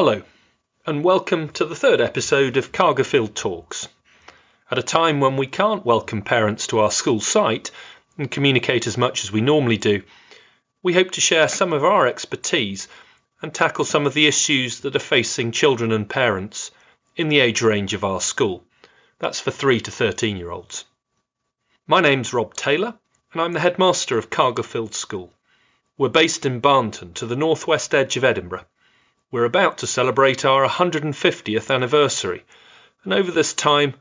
Hello, and welcome to the third episode of Cargilfield Talks. At a time when we can't welcome parents to our school site and communicate as much as we normally do, we hope to share some of our expertise and tackle some of the issues that are facing children and parents in the age range of our school. That's for 3 to 13 year olds. My name's Rob Taylor, and I'm the headmaster of Cargilfield School. We're based in Barnton, to the northwest edge of Edinburgh. We're about to celebrate our 150th anniversary, and over this time,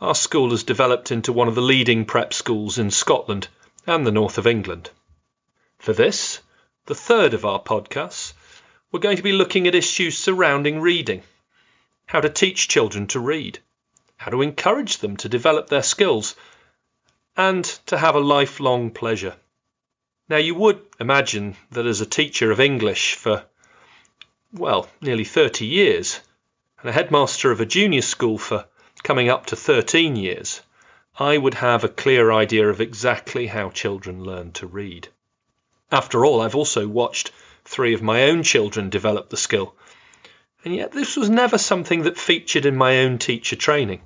our school has developed into one of the leading prep schools in Scotland and the north of England. For this, the third of our podcasts, we're going to be looking at issues surrounding reading how to teach children to read, how to encourage them to develop their skills, and to have a lifelong pleasure. Now, you would imagine that as a teacher of English for, well, nearly 30 years, and a headmaster of a junior school for coming up to 13 years, I would have a clear idea of exactly how children learn to read. After all, I've also watched three of my own children develop the skill, and yet this was never something that featured in my own teacher training.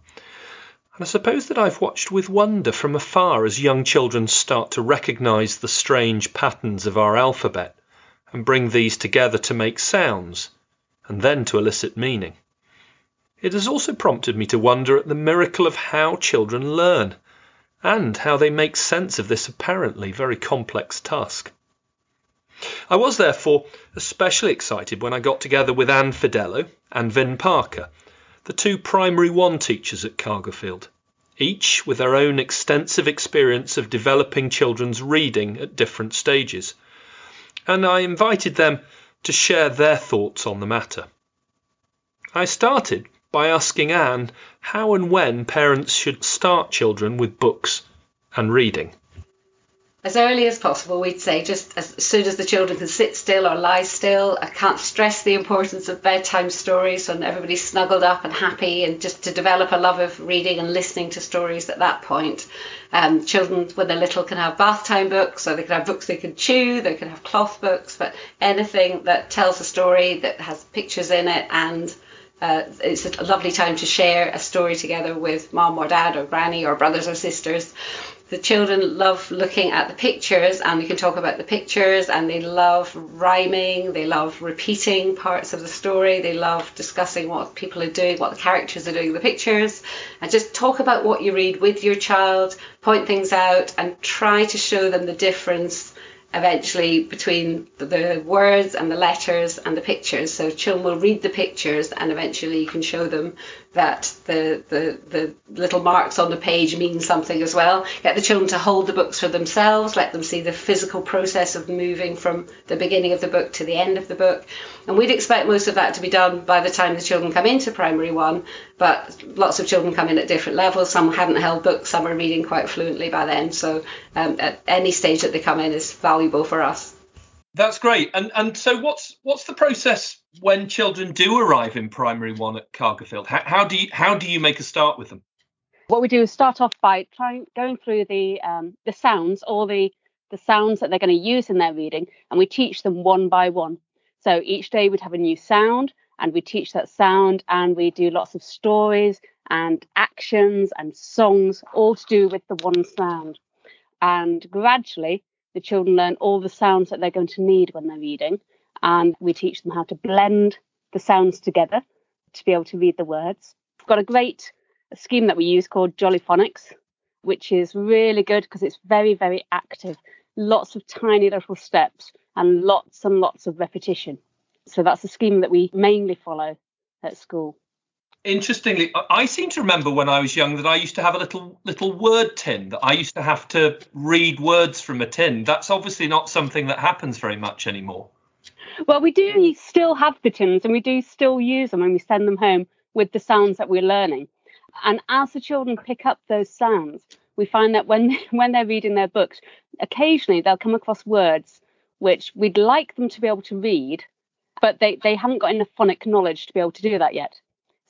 And I suppose that I've watched with wonder from afar as young children start to recognise the strange patterns of our alphabet and bring these together to make sounds and then to elicit meaning. It has also prompted me to wonder at the miracle of how children learn and how they make sense of this apparently very complex task. I was therefore especially excited when I got together with Anne Fidello and Vin Parker the two primary one teachers at Cargilfield, each with their own extensive experience of developing children's reading at different stages. And I invited them to share their thoughts on the matter. I started by asking Anne how and when parents should start children with books and reading as early as possible, we'd say just as soon as the children can sit still or lie still. I can't stress the importance of bedtime stories when everybody's snuggled up and happy, and just to develop a love of reading and listening to stories at that point. Um, children, when they're little, can have bath time books, or they can have books they can chew, they can have cloth books, but anything that tells a story that has pictures in it and uh, it's a lovely time to share a story together with mom or dad or granny or brothers or sisters. The children love looking at the pictures and we can talk about the pictures and they love rhyming they love repeating parts of the story they love discussing what people are doing what the characters are doing in the pictures. And just talk about what you read with your child point things out and try to show them the difference eventually between the words and the letters and the pictures. So children will read the pictures and eventually you can show them that the, the, the little marks on the page mean something as well. Get the children to hold the books for themselves, let them see the physical process of moving from the beginning of the book to the end of the book. And we'd expect most of that to be done by the time the children come into primary one, but lots of children come in at different levels. Some hadn't held books, some are reading quite fluently by then. So um, at any stage that they come in is valuable for us. That's great. And and so what's what's the process when children do arrive in primary one at Cargilfield? How, how do you how do you make a start with them? What we do is start off by trying going through the um, the sounds, all the the sounds that they're going to use in their reading, and we teach them one by one. So each day we'd have a new sound, and we teach that sound, and we do lots of stories and actions and songs, all to do with the one sound. And gradually, the children learn all the sounds that they're going to need when they're reading, and we teach them how to blend the sounds together to be able to read the words. We've got a great scheme that we use called Jolly Phonics, which is really good because it's very, very active. Lots of tiny little steps and lots and lots of repetition. So that's the scheme that we mainly follow at school interestingly, I seem to remember when I was young that I used to have a little little word tin that I used to have to read words from a tin. That's obviously not something that happens very much anymore. Well, we do still have the tins and we do still use them when we send them home with the sounds that we're learning. And as the children pick up those sounds, we find that when when they're reading their books, occasionally they'll come across words which we'd like them to be able to read, but they, they haven't got enough phonic knowledge to be able to do that yet.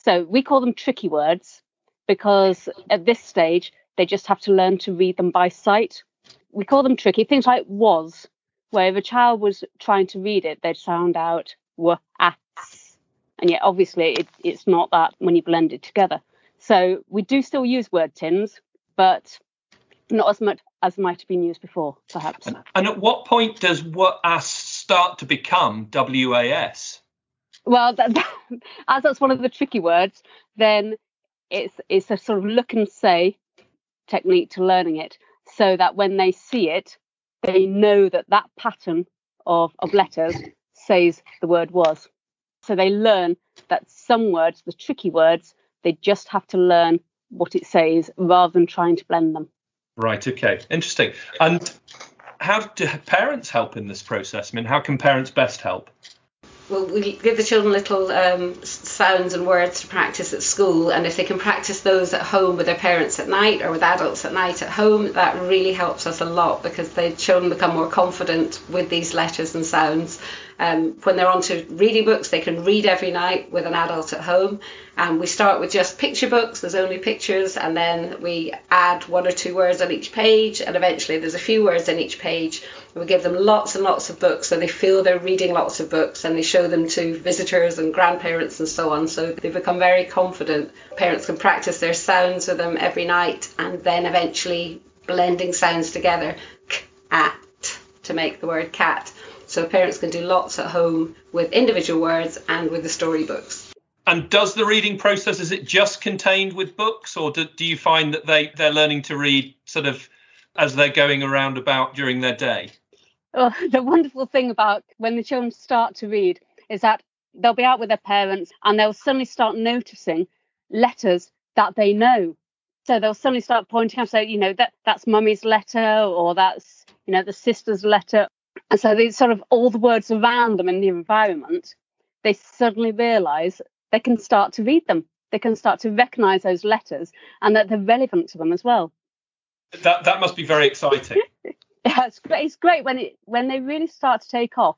So we call them tricky words because at this stage they just have to learn to read them by sight. We call them tricky things like was, where if a child was trying to read it, they'd sound out w as, ah, And yet, obviously, it, it's not that when you blend it together. So we do still use word tins, but not as much as might have been used before, perhaps. And, and at what point does WAS ah, start to become WAS? Well, that, that, as that's one of the tricky words, then it's it's a sort of look and say technique to learning it, so that when they see it, they know that that pattern of, of letters says the word was. So they learn that some words, the tricky words, they just have to learn what it says rather than trying to blend them. Right. Okay. Interesting. And how do parents help in this process? I mean, how can parents best help? Well, we give the children little um, sounds and words to practice at school, and if they can practice those at home with their parents at night or with adults at night at home, that really helps us a lot because the children become more confident with these letters and sounds um, when they're onto reading books, they can read every night with an adult at home. And we start with just picture books, there's only pictures, and then we add one or two words on each page, and eventually there's a few words in each page. We give them lots and lots of books so they feel they're reading lots of books, and they show them to visitors and grandparents and so on. So they become very confident. Parents can practice their sounds with them every night, and then eventually blending sounds together. Cat to make the word cat. So parents can do lots at home with individual words and with the storybooks. And does the reading process is it just contained with books, or do, do you find that they they're learning to read sort of as they're going around about during their day? Well, oh, the wonderful thing about when the children start to read is that they'll be out with their parents and they'll suddenly start noticing letters that they know. So they'll suddenly start pointing out, say, you know, that that's mummy's letter or that's, you know, the sister's letter and so they sort of all the words around them in the environment, they suddenly realize they can start to read them. They can start to recognize those letters and that they're relevant to them as well. That that must be very exciting. yeah, it's great. It's great when it when they really start to take off.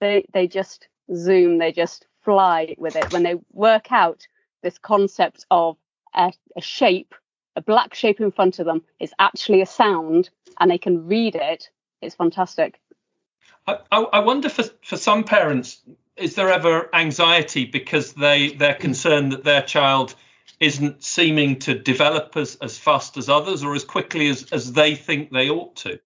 They they just zoom. They just fly with it. When they work out this concept of a, a shape, a black shape in front of them is actually a sound, and they can read it. It's fantastic. I, I wonder for for some parents, is there ever anxiety because they they're concerned that their child isn't seeming to develop as, as fast as others or as quickly as, as they think they ought to?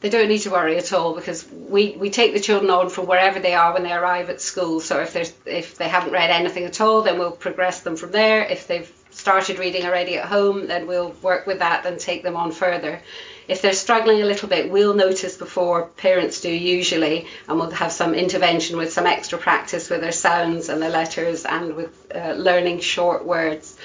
They don't need to worry at all because we, we take the children on from wherever they are when they arrive at school. So if there's if they haven't read anything at all, then we'll progress them from there. If they've started reading already at home, then we'll work with that and take them on further if they're struggling a little bit, we'll notice before parents do usually, and we'll have some intervention with some extra practice with their sounds and their letters and with uh, learning short words.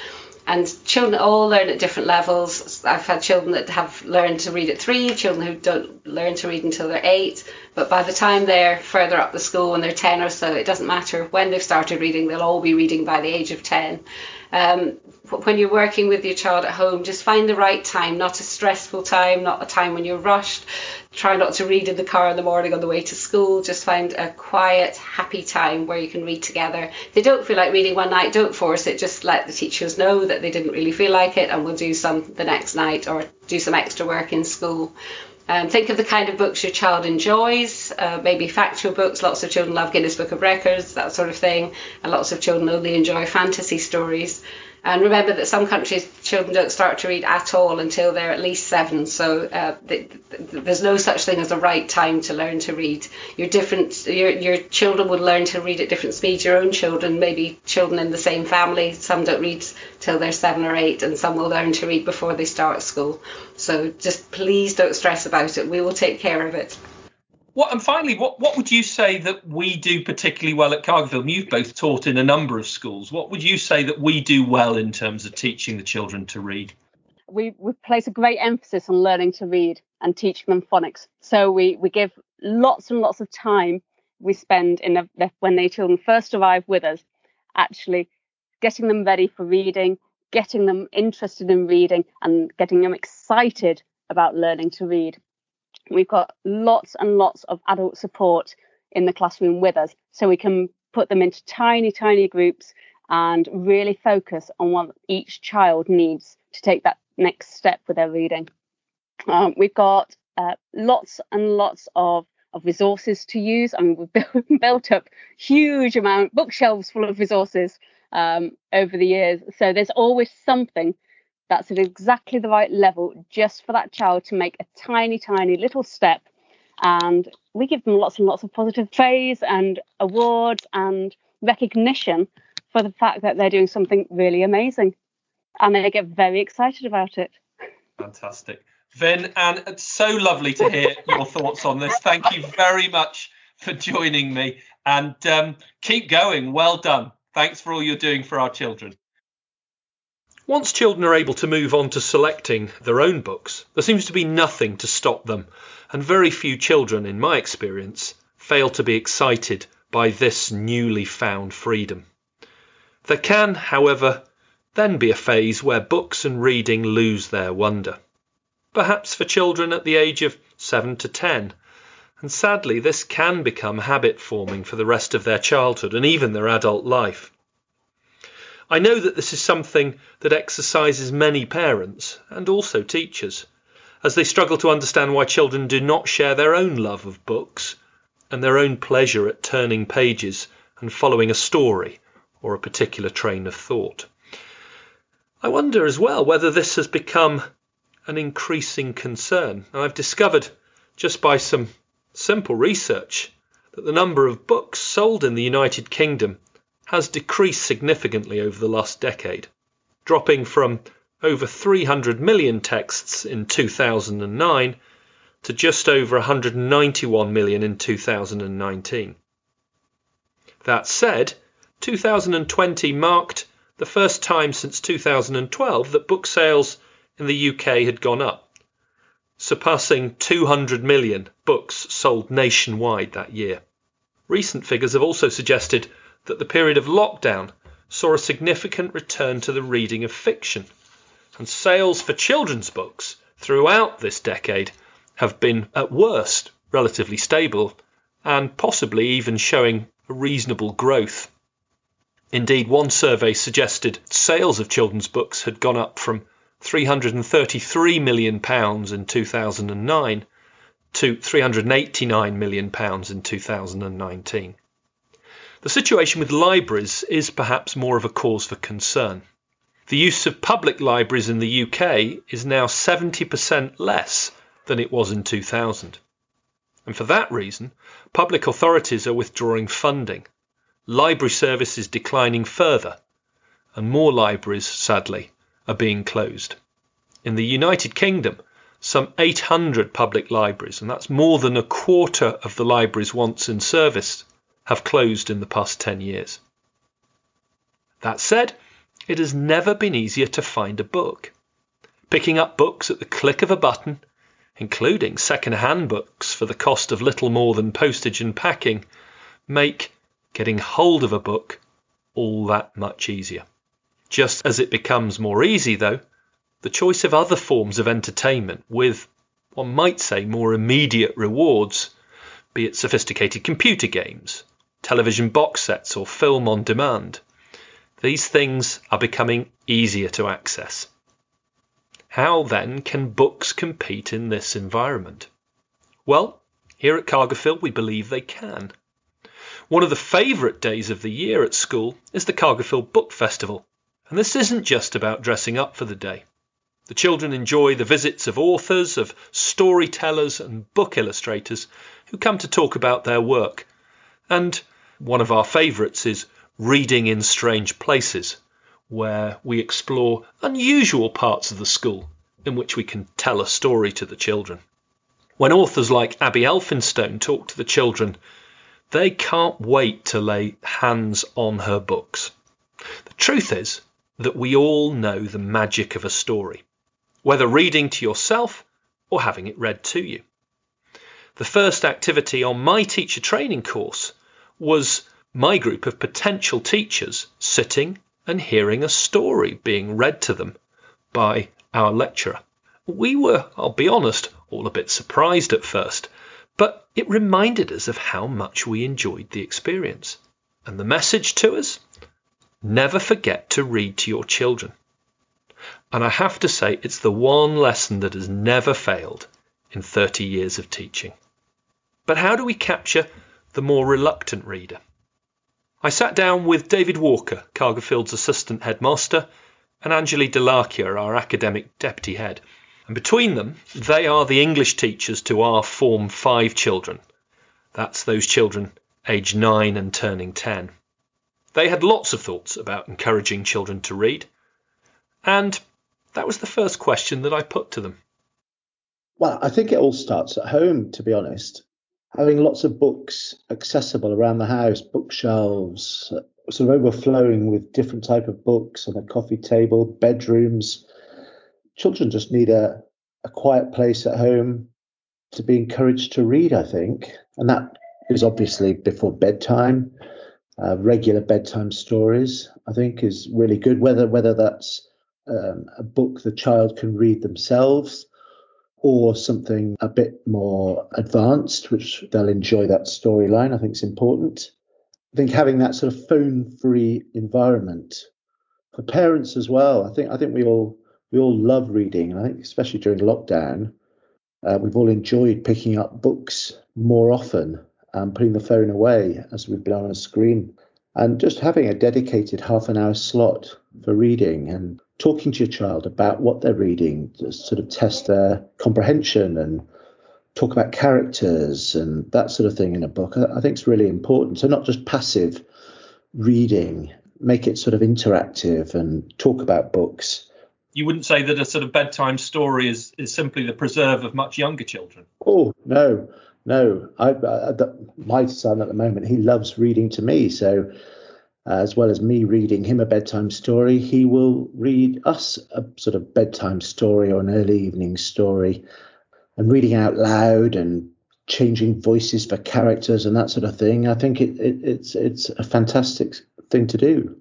And children all learn at different levels. I've had children that have learned to read at three, children who don't learn to read until they're eight. But by the time they're further up the school, when they're 10 or so, it doesn't matter when they've started reading, they'll all be reading by the age of 10. Um, when you're working with your child at home, just find the right time, not a stressful time, not a time when you're rushed. Try not to read in the car in the morning on the way to school. Just find a quiet, happy time where you can read together. If they don't feel like reading one night, don't force it. Just let the teachers know that they didn't really feel like it and we'll do some the next night or do some extra work in school. Um, think of the kind of books your child enjoys, uh, maybe factual books. Lots of children love Guinness Book of Records, that sort of thing, and lots of children only enjoy fantasy stories. And remember that some countries children don't start to read at all until they're at least seven. So uh, th- th- there's no such thing as a right time to learn to read. Your different your your children would learn to read at different speeds. Your own children, maybe children in the same family, some don't read till they're seven or eight, and some will learn to read before they start school. So just please don't stress about it. We will take care of it. What and finally, what what would you say that we do particularly well at Cargill? You've both taught in a number of schools. What would you say that we do well in terms of teaching the children to read? We we place a great emphasis on learning to read and teaching them phonics. So we we give lots and lots of time we spend in the, when the children first arrive with us, actually getting them ready for reading, getting them interested in reading, and getting them excited about learning to read. We've got lots and lots of adult support in the classroom with us, so we can put them into tiny, tiny groups and really focus on what each child needs to take that next step with their reading. Um, we've got uh, lots and lots of of resources to use. I mean, we've built, built up huge amount bookshelves full of resources um, over the years. So there's always something that's at exactly the right level just for that child to make a tiny, tiny little step. And we give them lots and lots of positive praise and awards and recognition for the fact that they're doing something really amazing. And they get very excited about it. Fantastic. Vin, and it's so lovely to hear your thoughts on this. Thank you very much for joining me and um, keep going. Well done. Thanks for all you're doing for our children. Once children are able to move on to selecting their own books, there seems to be nothing to stop them, and very few children, in my experience, fail to be excited by this newly found freedom. There can, however, then be a phase where books and reading lose their wonder perhaps for children at the age of 7 to 10. And sadly, this can become habit forming for the rest of their childhood and even their adult life. I know that this is something that exercises many parents and also teachers, as they struggle to understand why children do not share their own love of books and their own pleasure at turning pages and following a story or a particular train of thought. I wonder as well whether this has become an increasing concern. I've discovered just by some simple research that the number of books sold in the United Kingdom has decreased significantly over the last decade, dropping from over 300 million texts in 2009 to just over 191 million in 2019. That said, 2020 marked the first time since 2012 that book sales in the UK had gone up, surpassing 200 million books sold nationwide that year. Recent figures have also suggested that the period of lockdown saw a significant return to the reading of fiction, and sales for children's books throughout this decade have been, at worst, relatively stable and possibly even showing a reasonable growth. Indeed, one survey suggested sales of children's books had gone up from 333 million pounds in 2009 to 389 million pounds in 2019. The situation with libraries is perhaps more of a cause for concern. The use of public libraries in the UK is now 70% less than it was in 2000. And for that reason, public authorities are withdrawing funding, library services declining further, and more libraries, sadly, are being closed. In the United Kingdom, some 800 public libraries, and that's more than a quarter of the libraries once in service, have closed in the past 10 years. That said, it has never been easier to find a book. Picking up books at the click of a button, including second-hand books for the cost of little more than postage and packing, make getting hold of a book all that much easier. Just as it becomes more easy, though, the choice of other forms of entertainment with, one might say, more immediate rewards, be it sophisticated computer games, television box sets, or film on demand, these things are becoming easier to access. How then can books compete in this environment? Well, here at Cargilfield we believe they can. One of the favourite days of the year at school is the Cargilfield Book Festival, and this isn't just about dressing up for the day. The children enjoy the visits of authors, of storytellers, and book illustrators who come to talk about their work. And one of our favourites is Reading in Strange Places, where we explore unusual parts of the school in which we can tell a story to the children. When authors like Abi Elphinstone talk to the children, they can't wait to lay hands on her books. The truth is, that we all know the magic of a story, whether reading to yourself or having it read to you. The first activity on my teacher training course was my group of potential teachers sitting and hearing a story being read to them by our lecturer. We were, I'll be honest, all a bit surprised at first, but it reminded us of how much we enjoyed the experience. And the message to us? Never forget to read to your children. And I have to say, it's the one lesson that has never failed in 30 years of teaching. But how do we capture the more reluctant reader? I sat down with David Walker, Cargilfield's assistant headmaster, and Anjali Delakia, our academic deputy head. And between them, they are the English teachers to our Form 5 children. That's those children aged 9 and turning 10. They had lots of thoughts about encouraging children to read. And that was the first question that I put to them. Well, I think it all starts at home, to be honest. Having lots of books accessible around the house, bookshelves, uh, sort of overflowing with different type of books on a coffee table, bedrooms. Children just need a, a quiet place at home to be encouraged to read, I think. And that is obviously before bedtime. Uh, regular bedtime stories, I think, is really good. Whether whether that's um, a book the child can read themselves or something a bit more advanced, which they'll enjoy that storyline. I think it's important. I think having that sort of phone-free environment for parents as well. I think I think we all we all love reading. I think especially during lockdown, uh, we've all enjoyed picking up books more often and putting the phone away as we've been on a screen, and just having a dedicated half an hour slot for reading and talking to your child about what they're reading to sort of test their comprehension and talk about characters and that sort of thing in a book, I, think it's really important. So not just passive reading, make it sort of interactive and talk about books. You wouldn't say that a sort of bedtime story is, is simply the preserve of much younger children. Oh no, no. I, I, my son at the moment he loves reading to me, so Uh, as well as me reading him a bedtime story, he will read us a sort of bedtime story or an early evening story and reading out loud and changing voices for characters and that sort of thing. I think it, it, it's it's a fantastic thing to do.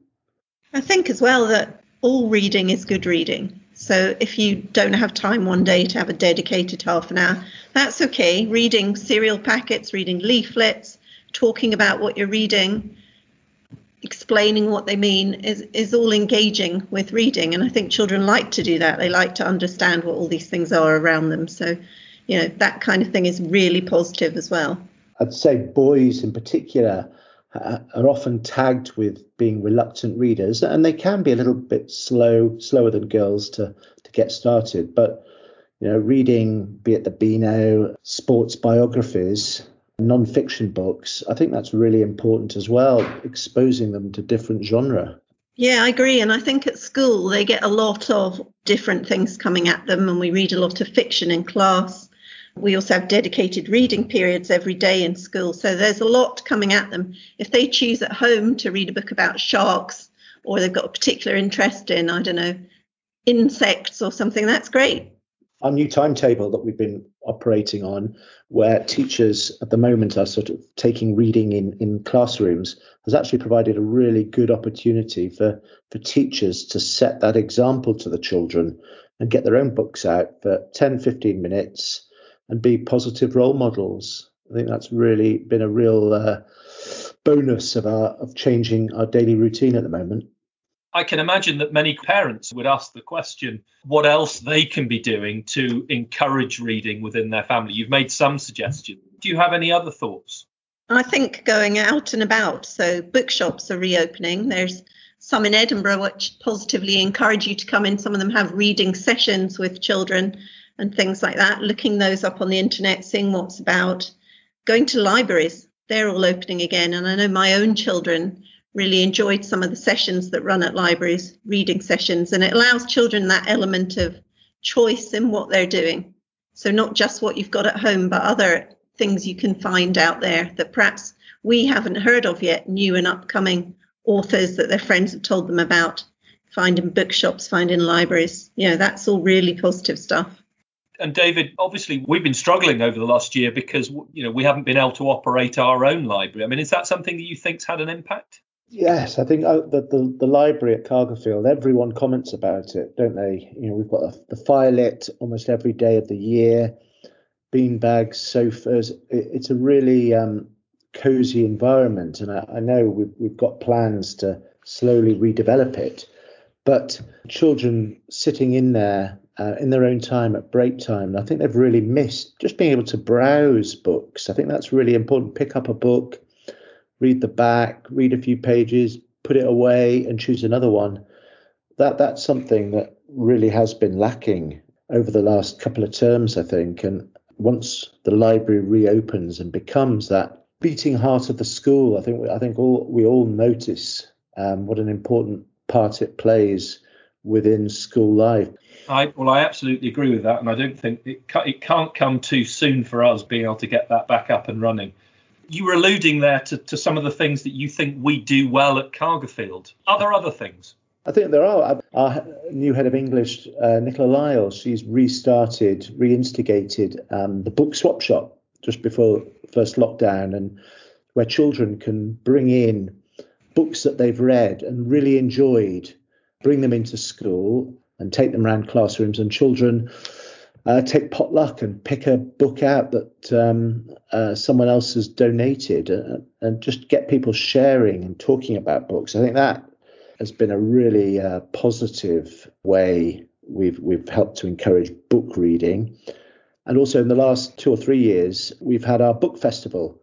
I think as well that all reading is good reading. So if you don't have time one day to have a dedicated half an hour, that's okay. Reading cereal packets, reading leaflets, talking about what you're reading, explaining what they mean is is all engaging with reading and i think children like to do that. They like to understand what all these things are around them. So you know that kind of thing is really positive as well. I'd say boys in particular uh, are often tagged with being reluctant readers and they can be a little bit slow slower than girls to to get started. But you know reading be it the beano sports biographies non-fiction books, I think that's really important as well, exposing them to different genre. Yeah, I agree. And I think at school they get a lot of different things coming at them, and we read a lot of fiction in class. We also have dedicated reading periods every day in school. So there's a lot coming at them. If they choose at home to read a book about sharks, or they've got a particular interest in, I don't know, insects or something, that's great our new timetable that we've been operating on, where teachers at the moment are sort of taking reading in, in classrooms, has actually provided a really good opportunity for, for teachers to set that example to the children and get their own books out for 10, 15 minutes and be positive role models. I think that's really been a real uh, bonus of our of changing our daily routine at the moment. I can imagine that many parents would ask the question what else they can be doing to encourage reading within their family. You've made some suggestions. Do you have any other thoughts? I think going out and about. So, bookshops are reopening. There's some in Edinburgh which positively encourage you to come in. Some of them have reading sessions with children and things like that, looking those up on the internet, seeing what's about. Going to libraries, they're all opening again. And I know my own children really enjoyed some of the sessions that run at libraries, reading sessions, and it allows children that element of choice in what they're doing. So, not just what you've got at home, but other things you can find out there that perhaps we haven't heard of yet, new and upcoming authors that their friends have told them about, find in bookshops, find in libraries. You know, that's all really positive stuff. And David, obviously, we've been struggling over the last year because you know we haven't been able to operate our own library. I mean, is that something that you think's had an impact? Yes, I think uh, the, the, the library at Cargilfield, everyone comments about it, don't they? You know, we've got the, the fire lit almost every day of the year, bean bags, sofas. It, it's a really um, cozy environment, and I, I know we've, we've got plans to slowly redevelop it. But children sitting in there uh, in their own time at break time. I think they've really missed just being able to browse books. I think that's really important. Pick up a book, read the back, read a few pages, put it away, and choose another one. That that's something that really has been lacking over the last couple of terms, I think. And once the library reopens and becomes that beating heart of the school, I think I think all we all notice um, what an important part it plays within school life. I well, I absolutely agree with that, and I don't think it it can't come too soon for us being able to get that back up and running. You were alluding there to, to some of the things that you think we do well at Cargilfield. Are there other things? I think there are. Our new head of English, uh, Nicola Lyle, she's restarted, reinstigated um, the book swap shop just before first lockdown, and where children can bring in books that they've read and really enjoyed, bring them into school and take them around classrooms, and children uh, take potluck and pick a book out that um, uh, someone else has donated, uh, and just get people sharing and talking about books. I think that has been a really uh, positive way we've we've helped to encourage book reading. And also in the last two or three years, we've had our book festival.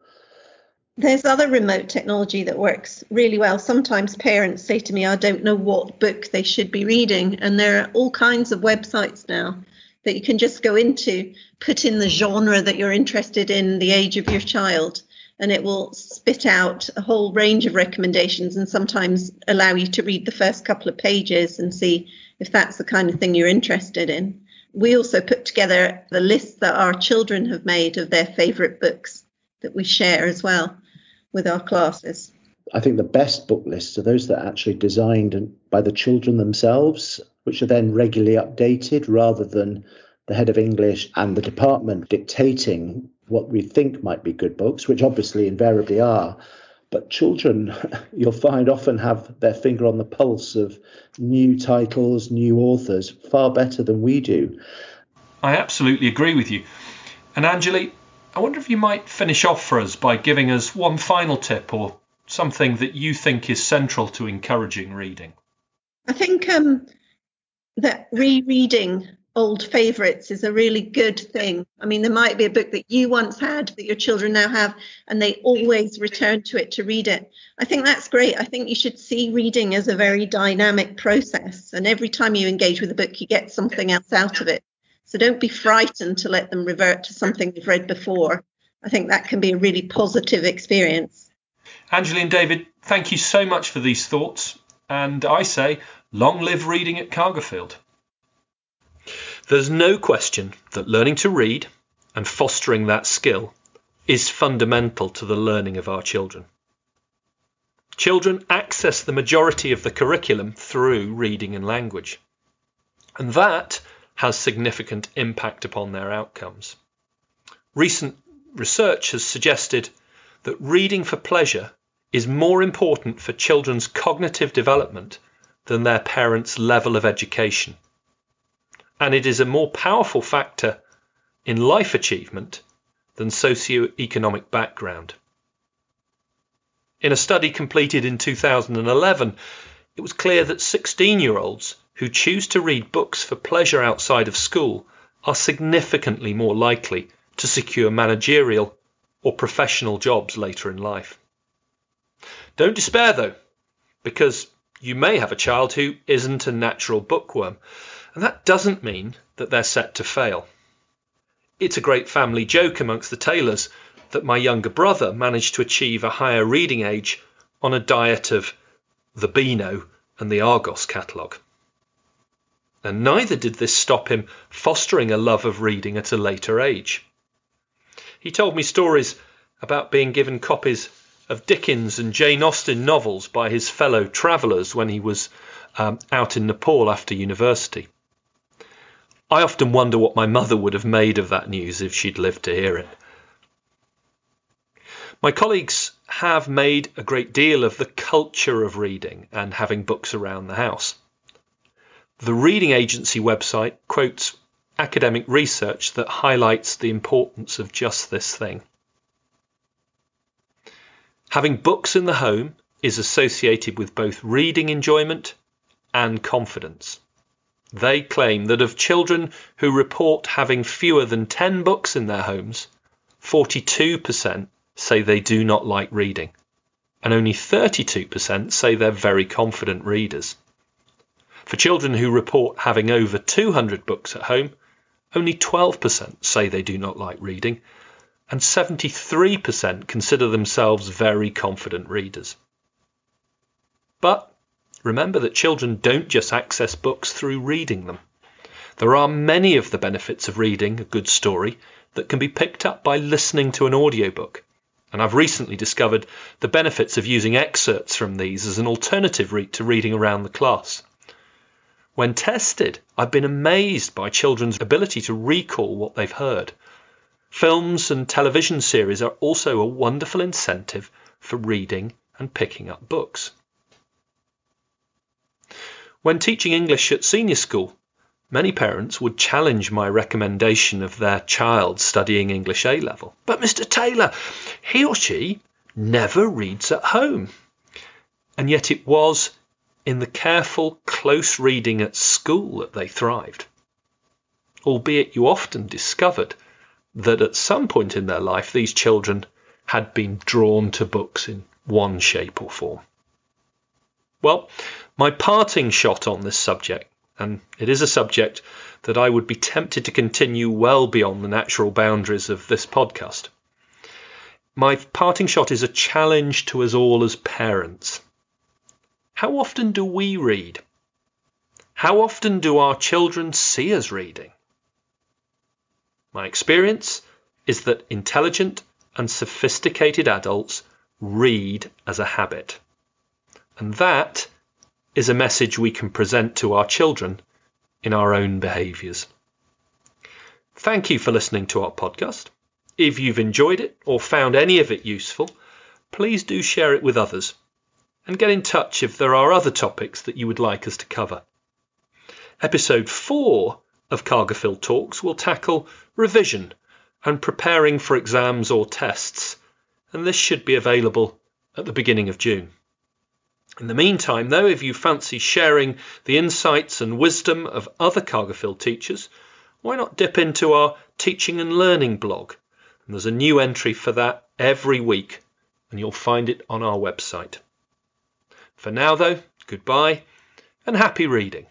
There's other remote technology that works really well. Sometimes parents say to me, I don't know what book they should be reading. And there are all kinds of websites now that you can just go into, put in the genre that you're interested in, the age of your child, and it will spit out a whole range of recommendations and sometimes allow you to read the first couple of pages and see if that's the kind of thing you're interested in. We also put together the list that our children have made of their favourite books that we share as well with our classes. I think the best book lists are those that are actually designed by the children themselves, which are then regularly updated rather than the head of English and the department dictating what we think might be good books, which obviously invariably are. But children, you'll find, often have their finger on the pulse of new titles, new authors, far better than we do. I absolutely agree with you. And Anjali, I wonder if you might finish off for us by giving us one final tip or something that you think is central to encouraging reading. I think um, that rereading old favourites is a really good thing. I mean, there might be a book that you once had that your children now have, and they always return to it to read it. I think that's great. I think you should see reading as a very dynamic process, and every time you engage with a book, you get something else out of it. So don't be frightened to let them revert to something they've read before. I think that can be a really positive experience. Anjali and David, thank you so much for these thoughts. And I say, long live reading at Cargilfield. There's no question that learning to read and fostering that skill is fundamental to the learning of our children. Children access the majority of the curriculum through reading and language, and that has significant impact upon their outcomes. Recent research has suggested that reading for pleasure is more important for children's cognitive development than their parents' level of education and it is a more powerful factor in life achievement than socio-economic background. In a study completed in 2011, it was clear that 16 year olds who choose to read books for pleasure outside of school are significantly more likely to secure managerial or professional jobs later in life. Don't despair though, because you may have a child who isn't a natural bookworm and that doesn't mean that they're set to fail. It's a great family joke amongst the Taylors that my younger brother managed to achieve a higher reading age on a diet of the Beano and the Argos catalogue. And neither did this stop him fostering a love of reading at a later age. He told me stories about being given copies of Dickens and Jane Austen novels by his fellow travellers when he was um, out in Nepal after university. I often wonder what my mother would have made of that news if she'd lived to hear it. My colleagues have made a great deal of the culture of reading and having books around the house. The Reading Agency website quotes academic research that highlights the importance of just this thing. Having books in the home is associated with both reading enjoyment and confidence. They claim that of children who report having fewer than 10 books in their homes, 42% say they do not like reading, and only 32% say they're very confident readers. For children who report having over 200 books at home, only 12% say they do not like reading, and 73% consider themselves very confident readers. But remember that children don't just access books through reading them. There are many of the benefits of reading a good story that can be picked up by listening to an audiobook. And I've recently discovered the benefits of using excerpts from these as an alternative route to reading around the class. When tested, I've been amazed by children's ability to recall what they've heard. Films and television series are also a wonderful incentive for reading and picking up books. When teaching English at senior school, many parents would challenge my recommendation of their child studying English A level. But Mr. Taylor, he or she never reads at home. And yet it was in the careful, close reading at school that they thrived. Albeit you often discovered that at some point in their life these children had been drawn to books in one shape or form. Well, my parting shot on this subject, and it is a subject that I would be tempted to continue well beyond the natural boundaries of this podcast. My parting shot is a challenge to us all as parents. How often do we read? How often do our children see us reading? My experience is that intelligent and sophisticated adults read as a habit. And that is a message we can present to our children in our own behaviours. Thank you for listening to our podcast. If you've enjoyed it or found any of it useful, please do share it with others and get in touch if there are other topics that you would like us to cover. Episode 4 of Cargilfield Talks will tackle revision and preparing for exams or tests, and this should be available at the beginning of June. In the meantime, though, if you fancy sharing the insights and wisdom of other Cargilfield teachers, why not dip into our teaching and learning blog? And there's a new entry for that every week, and you'll find it on our website. For now, though, goodbye and happy reading.